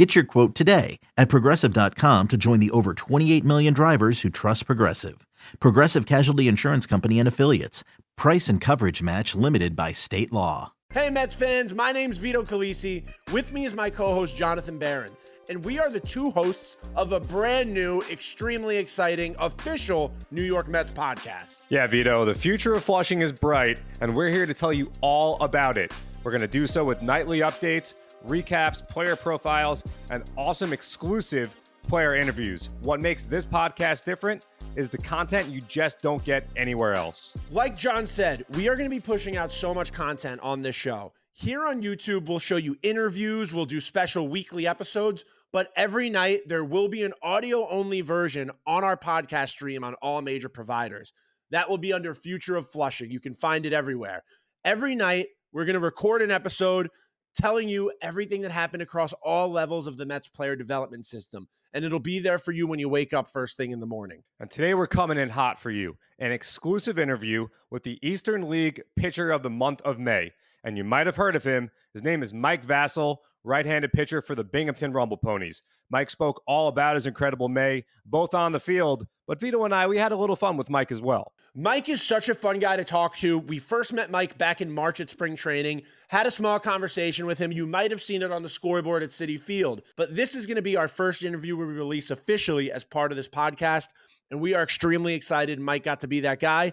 Get your quote today at progressive.com to join the over 28 million drivers who trust Progressive. Progressive Casualty Insurance Company and Affiliates. Price and coverage match limited by state law. Hey, Mets fans, my name's Vito Calisi. With me is my co host, Jonathan Barron. And we are the two hosts of a brand new, extremely exciting, official New York Mets podcast. Yeah, Vito, the future of Flushing is bright, and we're here to tell you all about it. We're going to do so with nightly updates recaps, player profiles, and awesome exclusive player interviews. What makes this podcast different is the content you just don't get anywhere else. Like John said, we are going to be pushing out so much content on this show. Here on YouTube, we'll show you interviews, we'll do special weekly episodes, but every night there will be an audio only version on our podcast stream on all major providers. That will be under Future of Flushing. You can find it everywhere. Every night, we're going to record an episode telling you everything that happened across all levels of the Mets player development system. And it'll be there for you when you wake up first thing in the morning. And today we're coming in hot for you an exclusive interview with the Eastern League pitcher of the month of May. And you might have heard of him. His name is Mike Vasil, right handed pitcher for the Binghamton Rumble Ponies. Mike spoke all about his incredible May, both on the field, but Vito and I, we had a little fun with Mike as well. Mike is such a fun guy to talk to. We first met Mike back in March at spring training, had a small conversation with him. You might have seen it on the scoreboard at Citi Field, but this is going to be our first interview we release officially as part of this podcast. And we are extremely excited Mike got to be that guy.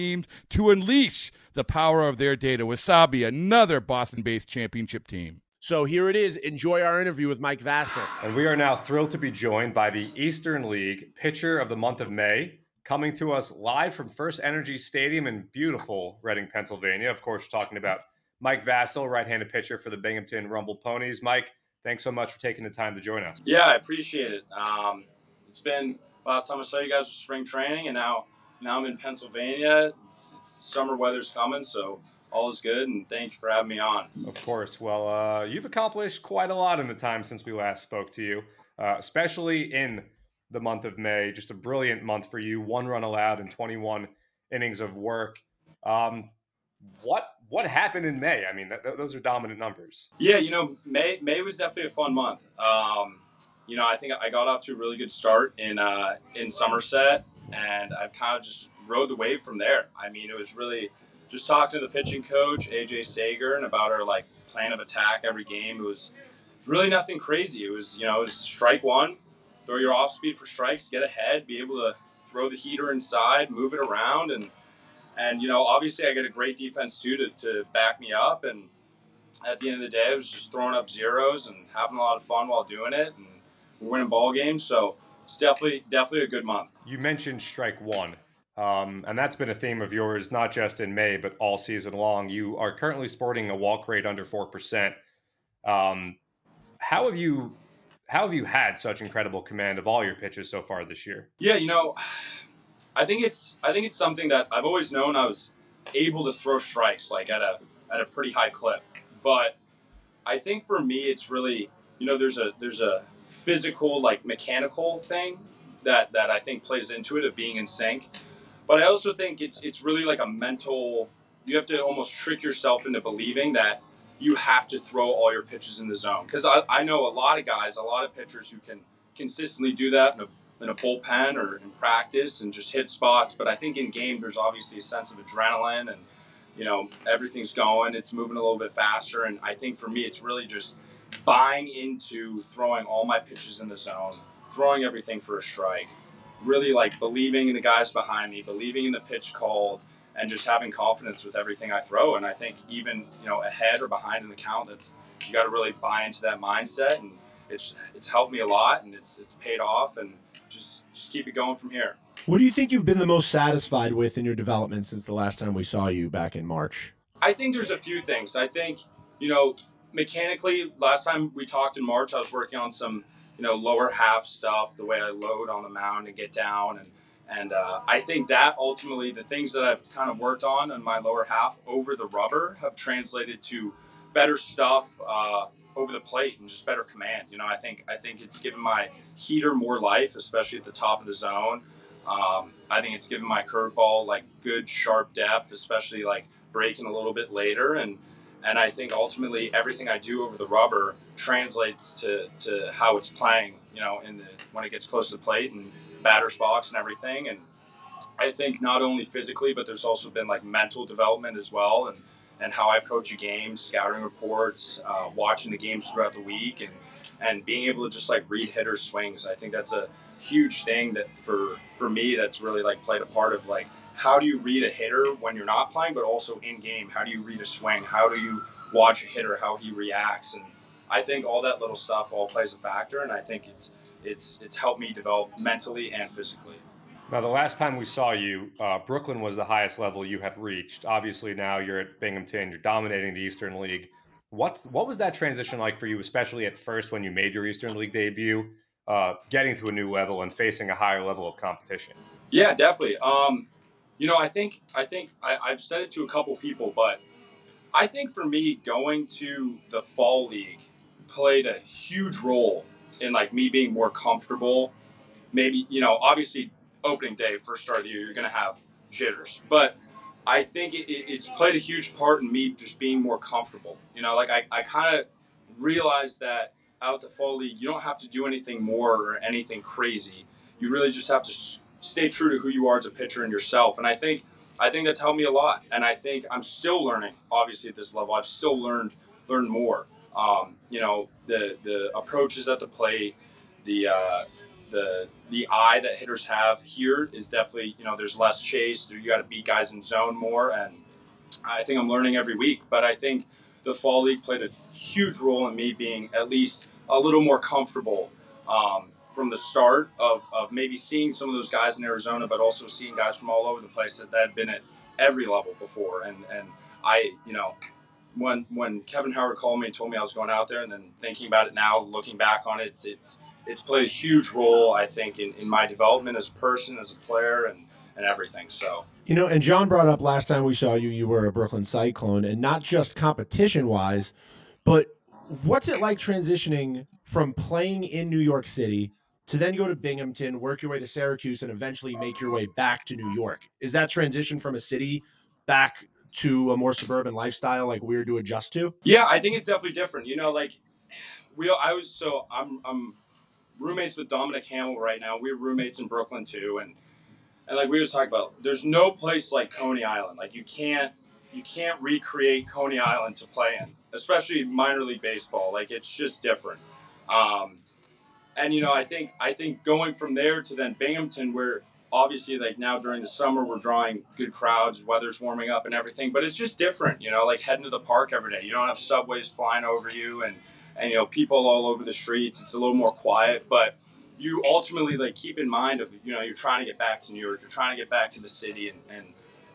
to unleash the power of their data. Wasabi, another Boston based championship team. So here it is. Enjoy our interview with Mike Vasil. And we are now thrilled to be joined by the Eastern League pitcher of the month of May, coming to us live from First Energy Stadium in beautiful Reading, Pennsylvania. Of course, we're talking about Mike Vasil, right handed pitcher for the Binghamton Rumble Ponies. Mike, thanks so much for taking the time to join us. Yeah, I appreciate it. Um, it's been last time I saw you guys was spring training, and now now I'm in Pennsylvania. It's, it's, summer weather's coming, so all is good. And thank you for having me on. Of course. Well, uh, you've accomplished quite a lot in the time since we last spoke to you, uh, especially in the month of May. Just a brilliant month for you. One run allowed and 21 innings of work. Um, what what happened in May? I mean, th- those are dominant numbers. Yeah, you know, May May was definitely a fun month. Um, you know, I think I got off to a really good start in uh, in Somerset, and I've kind of just rode the wave from there. I mean, it was really just talking to the pitching coach AJ Sager and about our like plan of attack every game. It was, really nothing crazy. It was you know, it was strike one, throw your off speed for strikes, get ahead, be able to throw the heater inside, move it around, and and you know, obviously I got a great defense too to, to back me up. And at the end of the day, I was just throwing up zeros and having a lot of fun while doing it. And we're winning ball games. So it's definitely definitely a good month. You mentioned strike one. Um, and that's been a theme of yours, not just in May, but all season long. You are currently sporting a walk rate under four percent. Um, how have you how have you had such incredible command of all your pitches so far this year? Yeah, you know, I think it's I think it's something that I've always known I was able to throw strikes like at a at a pretty high clip. But I think for me it's really you know there's a there's a physical like mechanical thing that that I think plays into it of being in sync. But I also think it's it's really like a mental. You have to almost trick yourself into believing that you have to throw all your pitches in the zone. Because I, I know a lot of guys, a lot of pitchers who can consistently do that in a, in a bullpen or in practice and just hit spots. But I think in game, there's obviously a sense of adrenaline and, you know, everything's going, it's moving a little bit faster. And I think for me, it's really just buying into throwing all my pitches in the zone, throwing everything for a strike, really like believing in the guys behind me, believing in the pitch called, and just having confidence with everything I throw. And I think even you know ahead or behind in the count, that's you got to really buy into that mindset, and it's it's helped me a lot, and it's it's paid off, and just just keep it going from here. What do you think you've been the most satisfied with in your development since the last time we saw you back in March? I think there's a few things. I think you know mechanically, last time we talked in March, I was working on some you know lower half stuff, the way I load on the mound and get down and and uh, I think that ultimately, the things that I've kind of worked on in my lower half over the rubber have translated to better stuff uh, over the plate and just better command. You know, I think I think it's given my heater more life, especially at the top of the zone. Um, I think it's given my curveball like good sharp depth, especially like breaking a little bit later. And and I think ultimately everything I do over the rubber translates to, to how it's playing. You know, in the when it gets close to the plate and batter's box and everything. And I think not only physically, but there's also been like mental development as well, and and how I approach a game, scouting reports, uh, watching the games throughout the week, and and being able to just like read hitter swings. I think that's a huge thing that for for me that's really like played a part of like how do you read a hitter when you're not playing, but also in game. How do you read a swing? How do you watch a hitter how he reacts and I think all that little stuff all plays a factor, and I think it's it's it's helped me develop mentally and physically. Now, the last time we saw you, uh, Brooklyn was the highest level you had reached. Obviously, now you're at Binghamton. You're dominating the Eastern League. What's what was that transition like for you, especially at first when you made your Eastern League debut, uh, getting to a new level and facing a higher level of competition? Yeah, definitely. Um, you know, I think I think I, I've said it to a couple people, but I think for me, going to the fall league played a huge role in like me being more comfortable. Maybe you know, obviously, opening day, first start of the year, you're gonna have jitters, but I think it, it, it's played a huge part in me just being more comfortable. You know, like I, I kind of realized that out the fall league, you don't have to do anything more or anything crazy. You really just have to stay true to who you are as a pitcher and yourself. And I think I think that's helped me a lot. And I think I'm still learning. Obviously, at this level, I've still learned learned more. Um, you know, the the approaches at the plate, the uh, the the eye that hitters have here is definitely you know there's less chase. You got to beat guys in zone more, and I think I'm learning every week. But I think the fall league played a huge role in me being at least a little more comfortable um, from the start of, of maybe seeing some of those guys in Arizona, but also seeing guys from all over the place that, had been at every level before. And and I you know when when Kevin Howard called me and told me I was going out there, and then thinking about it now, looking back on it, it's it's, it's played a huge role, I think, in, in my development as a person, as a player, and and everything. So you know, and John brought up last time we saw you, you were a Brooklyn Cyclone, and not just competition wise, but what's it like transitioning from playing in New York City to then go to Binghamton, work your way to Syracuse, and eventually make your way back to New York? Is that transition from a city back to a more suburban lifestyle like weird to adjust to? Yeah, I think it's definitely different. You know, like we I was so I'm I'm roommates with Dominic Hamel right now. We're roommates in Brooklyn too and and like we was talking about, there's no place like Coney Island. Like you can't you can't recreate Coney Island to play in, especially minor league baseball. Like it's just different. Um, and you know, I think I think going from there to then Binghamton, where obviously like now during the summer we're drawing good crowds weather's warming up and everything but it's just different you know like heading to the park every day. You don't have subways flying over you and and you know people all over the streets. It's a little more quiet but you ultimately like keep in mind of you know you're trying to get back to new york you're trying to get back to the city and and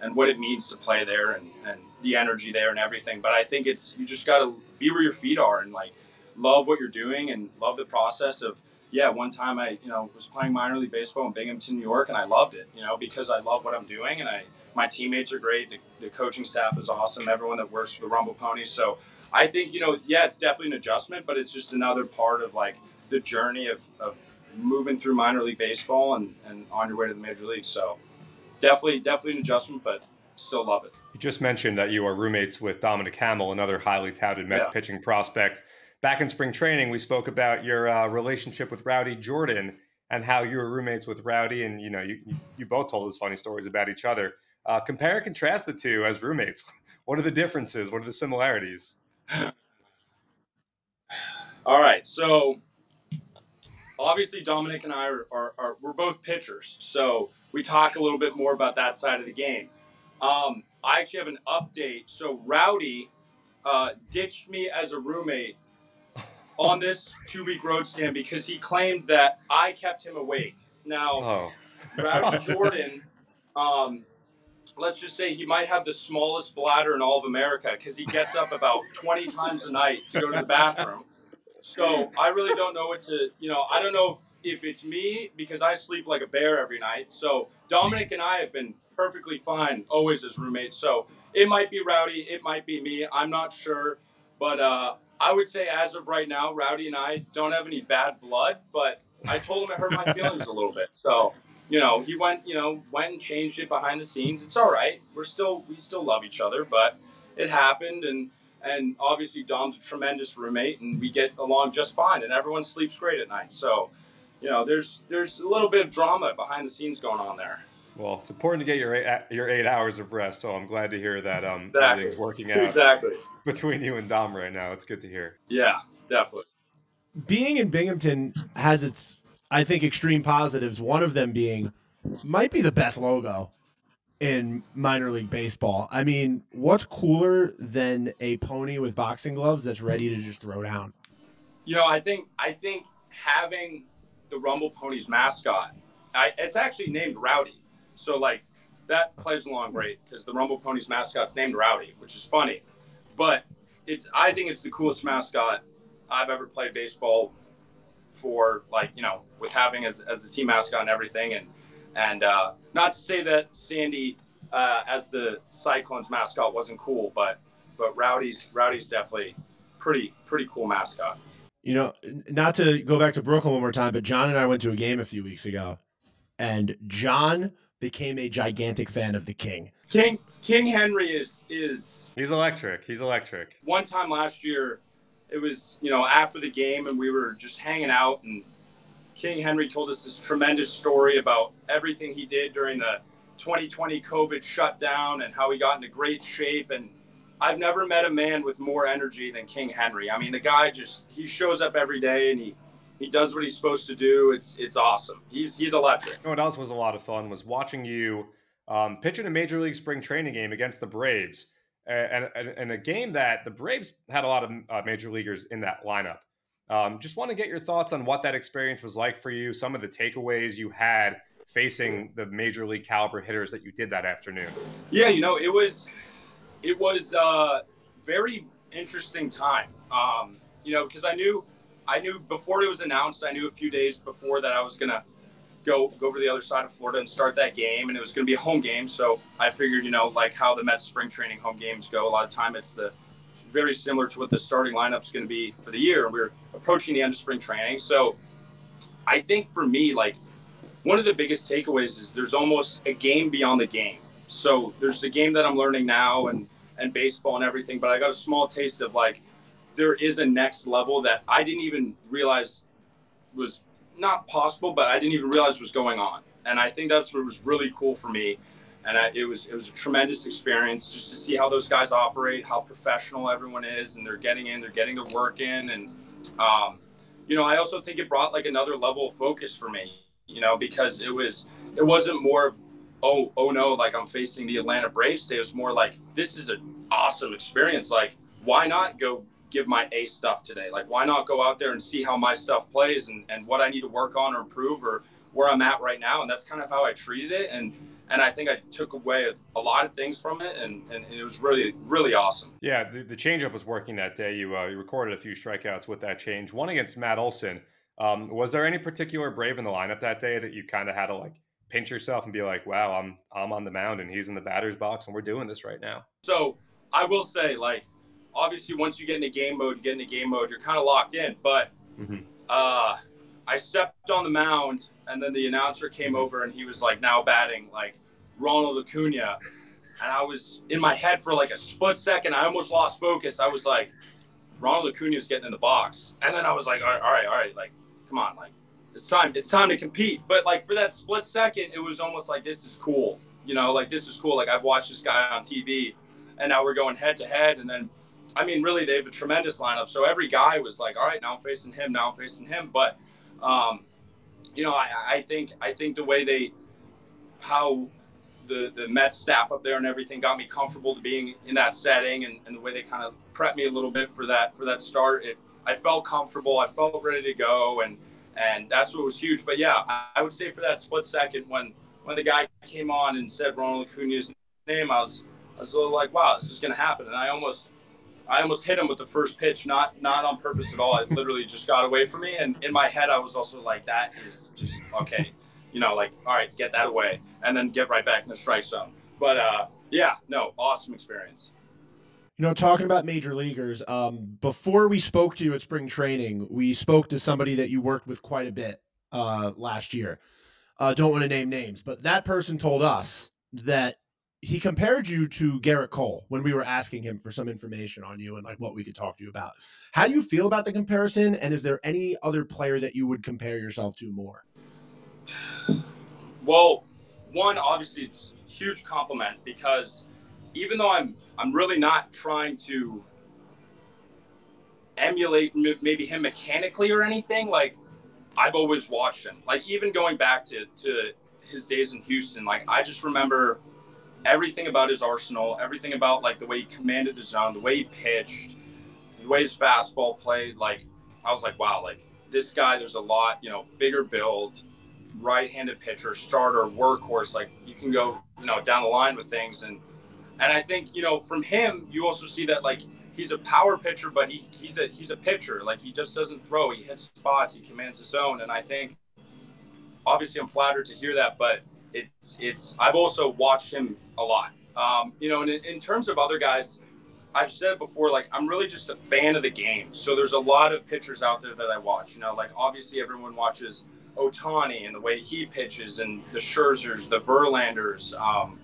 and what it means to play there and and the energy there and everything. But i think it's you just got to be where your feet are and like love what you're doing and love the process of yeah, one time I, you know, was playing minor league baseball in Binghamton, New York, and I loved it, you know, because I love what I'm doing and I, my teammates are great. The, the coaching staff is awesome. Everyone that works for the Rumble Ponies. So I think, you know, yeah, it's definitely an adjustment, but it's just another part of like the journey of, of moving through minor league baseball and, and on your way to the major leagues. So definitely, definitely an adjustment, but still love it. You just mentioned that you are roommates with Dominic Hamel, another highly touted Mets Yeah. pitching prospect. Back in spring training, we spoke about your uh, relationship with Rowdey Jordan and how you were roommates with Rowdey, and you know you you- both told us funny stories about each other. Uh, compare and contrast the two as roommates. What are the differences? What are the similarities? All right, so obviously Dominic and I are, are, are we're both pitchers, so we talk a little bit more about that side of the game. Um, I actually have an update. So Rowdey uh, ditched me as a roommate on this two-week road stand because he claimed that I kept him awake. Now, Oh, Rowdey Jordan, um, let's just say he might have the smallest bladder in all of America because he gets up about 20 times a night to go to the bathroom. So I really don't know what to, you know, I don't know if it's me because I sleep like a bear every night. So Dominic and I have been perfectly fine always as roommates. So it might be Rowdey, it might be me. I'm not sure. But uh, I would say as of right now, Rowdey and I don't have any bad blood, but I told him it hurt my feelings a little bit. So, you know, he went, you know, went and changed it behind the scenes. It's all right. We're still, we still love each other, but it happened. And, and obviously Dom's a tremendous roommate and we get along just fine and everyone sleeps great at night. So, you know, there's, there's a little bit of drama behind the scenes going on there. Well, it's important to get your eight, your eight hours of rest. So I'm glad to hear that um, Exactly. everything's working out Exactly. between you and Dom right now. It's good to hear. Yeah, definitely. being in Binghamton has its, I think, extreme positives. One of them being, might be the best logo in minor league baseball. I mean, what's cooler than a pony with boxing gloves that's ready to just throw down? You know, I think I think having the Rumble Ponies mascot, I, it's actually named Rowdy. So like that plays along great because the Rumble Ponies mascot's named Rowdy, which is funny. But it's I think it's the coolest mascot I've ever played baseball for. Like you know, with having as as the team mascot and everything, and and uh, not to say that Sandy uh, as the Cyclones mascot wasn't cool, but but Rowdy's Rowdy's definitely pretty pretty cool mascot. You know, not to go back to Brooklyn one more time, but John and I went to a game a few weeks ago, and John became a gigantic fan of the King. King King Henry is is He's electric. He's electric. one time last year. It was you know after the game and we were just hanging out and King Henry told us this tremendous story about everything he did during the 2020 COVID shutdown and how he got into great shape and I've never met a man with more energy than King Henry. I mean the guy just he shows up every day and he he does what he's supposed to do. It's it's awesome. He's he's electric. You know what else was a lot of fun was watching you um, pitch in a major league spring training game against the Braves, and, and, and a game that the Braves had a lot of uh, major leaguers in that lineup. Um, just want to get your thoughts on what that experience was like for you, some of the takeaways you had facing the major league caliber hitters that you did that afternoon. Yeah, you know, it was it was a very interesting time. Um, you know, because I knew I knew before it was announced, I knew a few days before that I was gonna go go over to the other side of Florida and start that game, and it was gonna be a home game. So I figured, you know, like how the Mets spring training home games go, a lot of time it's the very similar to what the starting lineup's going to be for the year. We're approaching the end of spring training, so I think for me, like one of the biggest takeaways is there's almost a game beyond the game. So there's the game that I'm learning now and and baseball and everything, but I got a small taste of like there is a next level that I didn't even realize was not possible, but I didn't even realize was going on. And I think that's what was really cool for me. And I, it was it was a tremendous experience just to see how those guys operate, how professional everyone is, and they're getting in, they're getting the work in, and um, you know, I also think it brought like another level of focus for me, you know, because it was it wasn't more of oh oh no, like I'm facing the Atlanta Braves. It was more like this is an awesome experience. Like why not go give my A stuff today? Like why not go out there and see how my stuff plays and and what I need to work on or improve or where I'm at right now. And that's kind of how I treated it. And and I think I took away a, a lot of things from it, and, and it was really really awesome. Yeah, the, the changeup was working that day. You uh, you recorded a few strikeouts with that change. One against Matt Olson. Um, was there any particular Brave in the lineup that day that you kind of had to like pinch yourself and be like, "Wow, I'm I'm on the mound and he's in the batter's box and we're doing this right now." So I will say, like, obviously, once you get into game mode, you get into game mode, you're kind of locked in. But Mhm. uh, I stepped on the mound, and then the announcer came over, and he was like, "Now batting." Like, Ronald Acuna, and I was in my head for like a split second. I almost lost focus. I was like, Ronald Acuna is getting in the box, and then I was like, all right, all right, all right, like, come on, like, it's time, it's time to compete. But like for that split second, it was almost like this is cool, you know, like this is cool. Like I've watched this guy on TV, and now we're going head to head, and then. I mean, really, they have a tremendous lineup. So every guy was like, "All right, now I'm facing him. Now I'm facing him." But, um, you know, I, I think I think the way they, how the the Mets staff up there and everything got me comfortable to being in that setting and, and the way they kind of prepped me a little bit for that for that start. It, I felt comfortable. I felt ready to go, and and that's what was huge. But yeah, I, I would say for that split second when when the guy came on and said Ronald Acuna's name, I was I was a little like, wow, this is to happen, and I almost I almost hit him with the first pitch, not not on purpose at all. It literally just got away from me, and in my head, I was also like, that is just okay you know, like, all right, get that away and then get right back in the strike zone. But uh, yeah, no, awesome experience. You know, talking about major leaguers, um, before we spoke to you at spring training, we spoke to somebody that you worked with quite a bit uh, last year. Uh, don't want to name names, but that person told us that he compared you to Gerrit Cole when we were asking him for some information on you and like what we could talk to you about. How do you feel about the comparison? And is there any other player that you would compare yourself to more? Well, one obviously it's a huge compliment because even though I'm I'm really not trying to emulate maybe him mechanically or anything like I've always watched him like even going back to to his days in Houston like I just remember everything about his arsenal everything about like the way he commanded the zone the way he pitched the way his fastball played like I was like wow like this guy there's a lot you know bigger build right-handed pitcher, starter, workhorse. Like you can go, you know, down the line with things, and and I think you know from him, you also see that like he's a power pitcher, but he he's a he's a pitcher. Like he just doesn't throw. He hits spots. He commands his zone, and I think obviously I'm flattered to hear that, but it's it's I've also watched him a lot. Um, you know, and in, in terms of other guys, I've said before, like I'm really just a fan of the game. So there's a lot of pitchers out there that I watch. You know, like obviously everyone watches Ohtani and the way he pitches, and the Scherzers, the Verlanders. Um,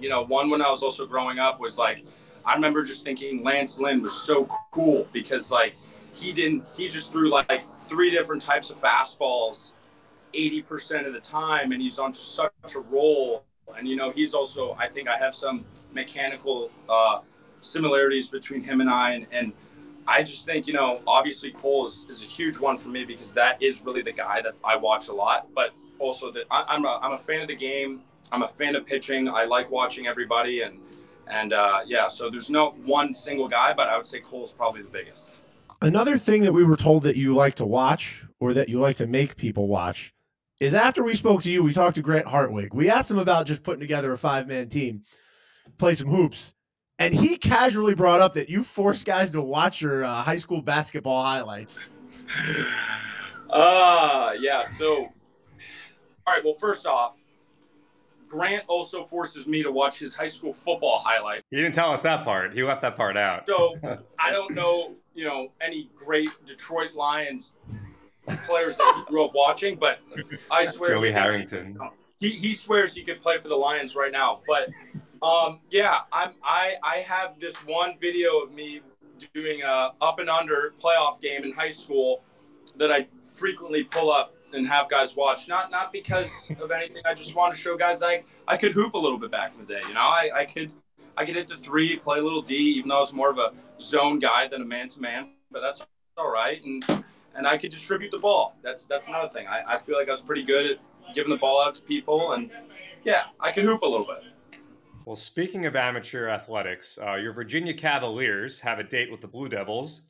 you know, one when I was also growing up was like, I remember just thinking Lance Lynn was so cool because like he didn't, he just threw like three different types of fastballs 80% of the time, and he's on such a roll. And you know, he's also, I think I have some mechanical uh, similarities between him and I, and, and I just think, you know, obviously Cole is, is a huge one for me because that is really the guy that I watch a lot. But also that I, am a, I'm a fan of the game. I'm a fan of pitching. I like watching everybody. And, and uh, yeah, so there's no one single guy, but I would say Cole's probably the biggest. Another thing that we were told that you like to watch or that you like to make people watch is after we spoke to you, we talked to Grant Hartwig. We asked him about just putting together a five man team, play some hoops and he casually brought up that you forced guys to watch your uh, high school basketball highlights. Uh, yeah. So, all right. Well, first off, Grant also forces me to watch his high school football highlights. He didn't tell us that part. He left that part out. So I don't know, you know, any great Detroit Lions players that he grew up watching, but I swear, Joey Harrington. He, he swears he could play for the Lions right now, but um, yeah, I'm. I I have this one video of me doing a up and under playoff game in high school that I frequently pull up and have guys watch. Not not because of anything. I just want to show guys I, I could hoop a little bit back in the day. You know, I, I could I could hit the three, play a little D, even though I was more of a zone guy than a man to man. But that's all right. And and I could distribute the ball. That's that's another thing. I, I feel like I was pretty good at giving the ball out to people and yeah, I could hoop a little bit. Well, speaking of amateur athletics, uh, your Virginia Cavaliers have a date with the Blue Devils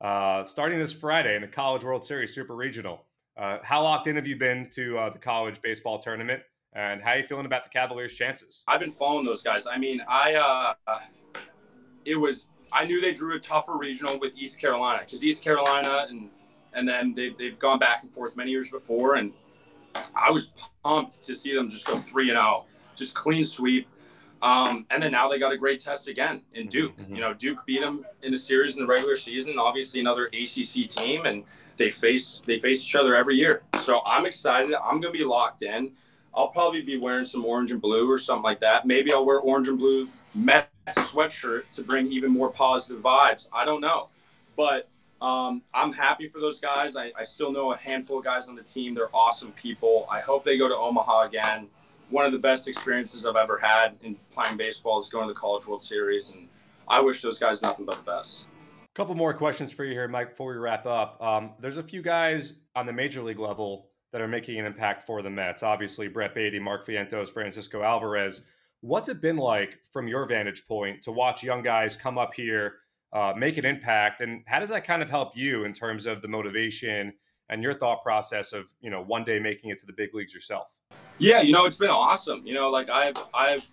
uh, starting this Friday in the College World Series Super Regional. Uh, how locked in have you been to uh, the college baseball tournament, and how are you feeling about the Cavaliers' chances? I've been following those guys. I mean, I uh, it was I knew they drew a tougher regional with East Carolina because East Carolina and and then they, they've gone back and forth many years before, and I was pumped to see them just go three and zero, oh, just clean sweep um, and then now they got a great test again in mm-hmm, Duke. Mm-hmm. You know, Duke beat them in a series in the regular season. Obviously, another ACC team, and they face they face each other every year. So I'm excited. I'm going to be locked in. I'll probably be wearing some orange and blue or something like that. Maybe I'll wear orange and blue Mets sweatshirt to bring even more positive vibes. I don't know, but um, I'm happy for those guys. I, I still know a handful of guys on the team. They're awesome people. I hope they go to Omaha again. One of the best experiences I've ever had in playing baseball is going to the College World Series, and I wish those guys nothing but the best. A couple more questions for you here, Mike, before we wrap up. Um, there's a few guys on the major league level that are making an impact for the Mets. Obviously, Brett Baty, Mark Vientos, Francisco Alvarez. What's it been like from your vantage point to watch young guys come up here, uh, make an impact, and how does that kind of help you in terms of the motivation and your thought process of you know one day making it to the big leagues yourself? Yeah, you know it's been awesome. You know, like I've I've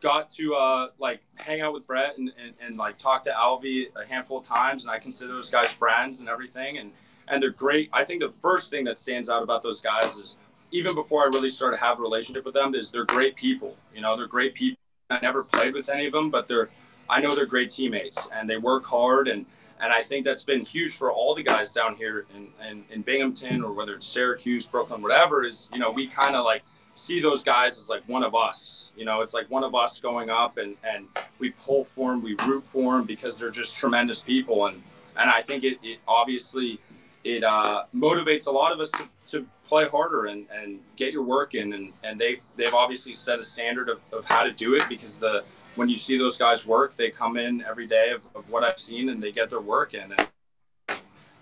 got to uh, like hang out with Brett and, and, and like talk to Alvy a handful of times, and I consider those guys friends and everything, and and they're great. I think the first thing that stands out about those guys is even before I really started to have a relationship with them, is they're great people. You know, they're great people. I never played with any of them, but they're I know they're great teammates and they work hard and and I think that's been huge for all the guys down here in, in, in Binghamton or whether it's Syracuse, Brooklyn, whatever is, you know, we kind of like see those guys as like one of us. You know, it's like one of us going up and, and we pull for them, we root for them because they're just tremendous people. And, and I think it, it obviously, it uh, motivates a lot of us to, to play harder and, and get your work in. And, and they've, they've obviously set a standard of, of how to do it because the, when you see those guys work, they come in every day of, of what I've seen and they get their work in. And,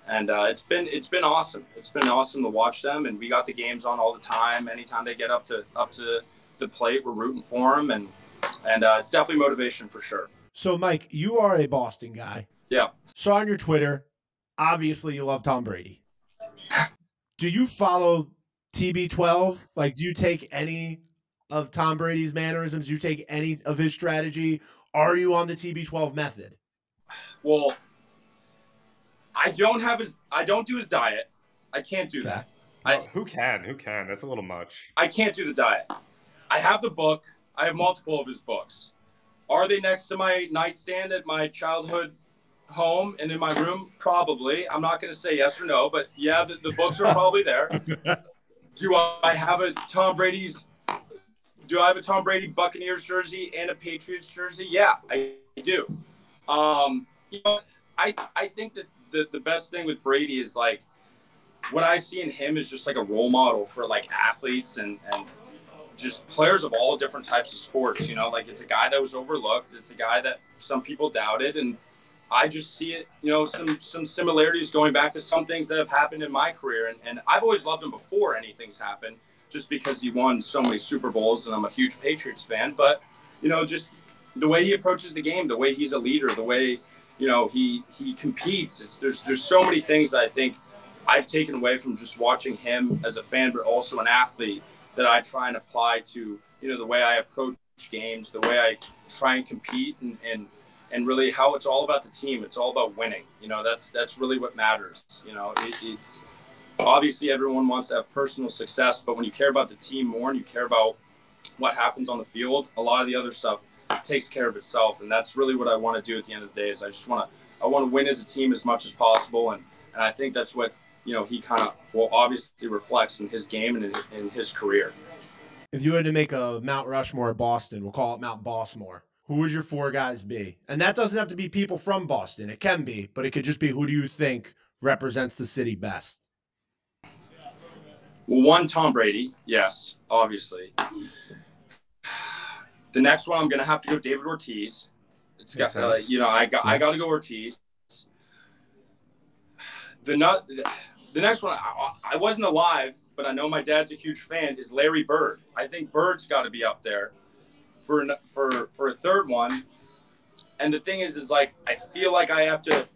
and uh, it's been it's been awesome. It's been awesome to watch them, and we got the games on all the time. Anytime they get up to up to the plate, we're rooting for them, and and uh, it's definitely motivation for sure. So, Mike, you are a Boston guy. Yeah. So on your Twitter, obviously you love Tom Brady. do you follow TB12? Like, do you take any of Tom Brady's mannerisms? Do you take any of his strategy? Are you on the TB12 method? Well, I don't have his. I don't do his diet. I can't do that. I, who can? Who can? That's a little much. I can't do the diet. I have the book. I have multiple of his books. Are they next to my nightstand at my childhood home and in my room? Probably. I'm not going to say yes or no, but yeah, the, the books are probably there. do I have a Tom Brady's? Do I have a Tom Brady Buccaneers jersey and a Patriots jersey? Yeah, I do. Um, you know, I I think that the, the best thing with Brady is like what I see in him is just like a role model for like athletes and, and just players of all different types of sports. You know, like it's a guy that was overlooked. It's a guy that some people doubted, and I just see it. You know, some some similarities going back to some things that have happened in my career, and, and I've always loved him before anything's happened, just because he won so many Super Bowls, and I'm a huge Patriots fan. But you know, just the way he approaches the game, the way he's a leader, the way you know he he competes. It's, there's there's so many things I think I've taken away from just watching him as a fan, but also an athlete that I try and apply to you know the way I approach games, the way I try and compete, and and and really how it's all about the team. It's all about winning. You know that's that's really what matters. You know it, it's obviously everyone wants to have personal success, but when you care about the team more and you care about what happens on the field, a lot of the other stuff takes care of itself. And that's really what I want to do at the end of the day is I just want to, I want to win as a team as much as possible. And, and I think that's what, you know, he kind of, well, obviously reflects in his game and in, in his career. If you had to make a Mount Rushmore of Boston, we'll call it Mount Bossmore. Who would your four guys be? And that doesn't have to be people from Boston. It can be, but it could just be who do you think represents the city best? Well, one, Tom Brady. Yes, obviously. The next one, I'm gonna have to go David Ortiz. It's got, uh, you know, I got yeah. I got to go Ortiz. The nut, the next one, I, I, wasn't alive, but I know my dad's a huge fan. Is Larry Bird? I think Bird's got to be up there for for for a third one. And the thing is, is like I feel like I have to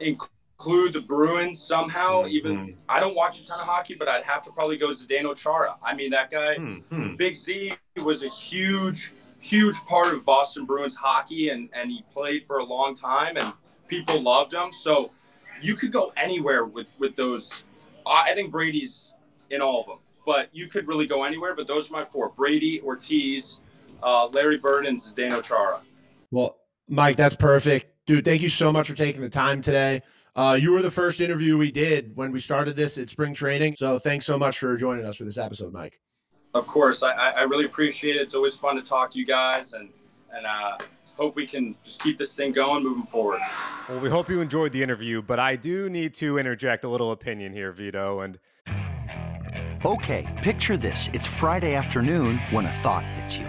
include the Bruins somehow. Mm-hmm. Even I don't watch a ton of hockey, but I'd have to probably go Zdeno Chara. I mean, that guy, mm-hmm. Big Z, was a huge huge part of Boston Bruins hockey, and and he played for a long time, and people loved him. So you could go anywhere with with those. I think Brady's in all of them, but you could really go anywhere. But those are my four: Brady, Ortiz, uh, Larry Bird, and Zdeno Chara. Well, Mike, that's perfect, dude. Thank you so much for taking the time today. Uh, you were the first interview we did when we started this at spring training. So thanks so much for joining us for this episode, Mike. Of course, I, I really appreciate it. It's always fun to talk to you guys, and and uh, hope we can just keep this thing going moving forward. Well, we hope you enjoyed the interview, but I do need to interject a little opinion here, Vito. And okay, picture this: it's Friday afternoon when a thought hits you.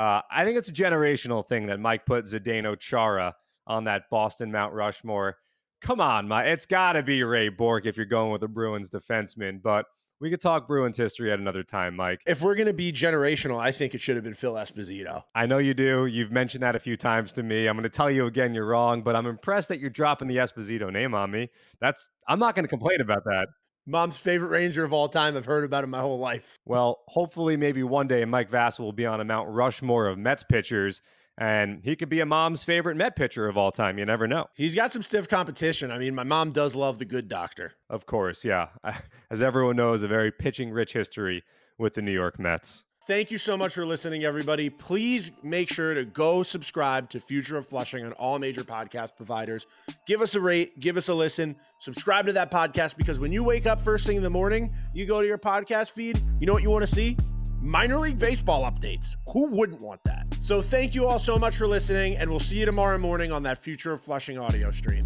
uh, I think it's a generational thing that Mike put Zdeno Chara on that Boston Mount Rushmore. Come on, Mike. It's got to be Ray Bourque if you're going with the Bruins defenseman. But we could talk Bruins history at another time, Mike. If we're going to be generational, I think it should have been Phil Esposito. I know you do. You've mentioned that a few times to me. I'm going to tell you again you're wrong, but I'm impressed that you're dropping the Esposito name on me. That's I'm not going to complain about that mom's favorite Ranger of all time. I've heard about him my whole life. Well, hopefully, maybe one day Mike Vasil will be on a Mount Rushmore of Mets pitchers, and he could be a mom's favorite Met pitcher of all time. You never know. He's got some stiff competition. I mean, my mom does love the good doctor. Of course, yeah. As everyone knows, a very pitching rich history with the New York Mets. Thank you so much for listening, everybody. Please make sure to go subscribe to Future of Flushing on all major podcast providers. Give us a rate, give us a listen, subscribe to that podcast because when you wake up first thing in the morning, you go to your podcast feed, you know what you want to see? Minor League Baseball updates. Who wouldn't want that? So thank you all so much for listening, and we'll see you tomorrow morning on that Future of Flushing audio stream.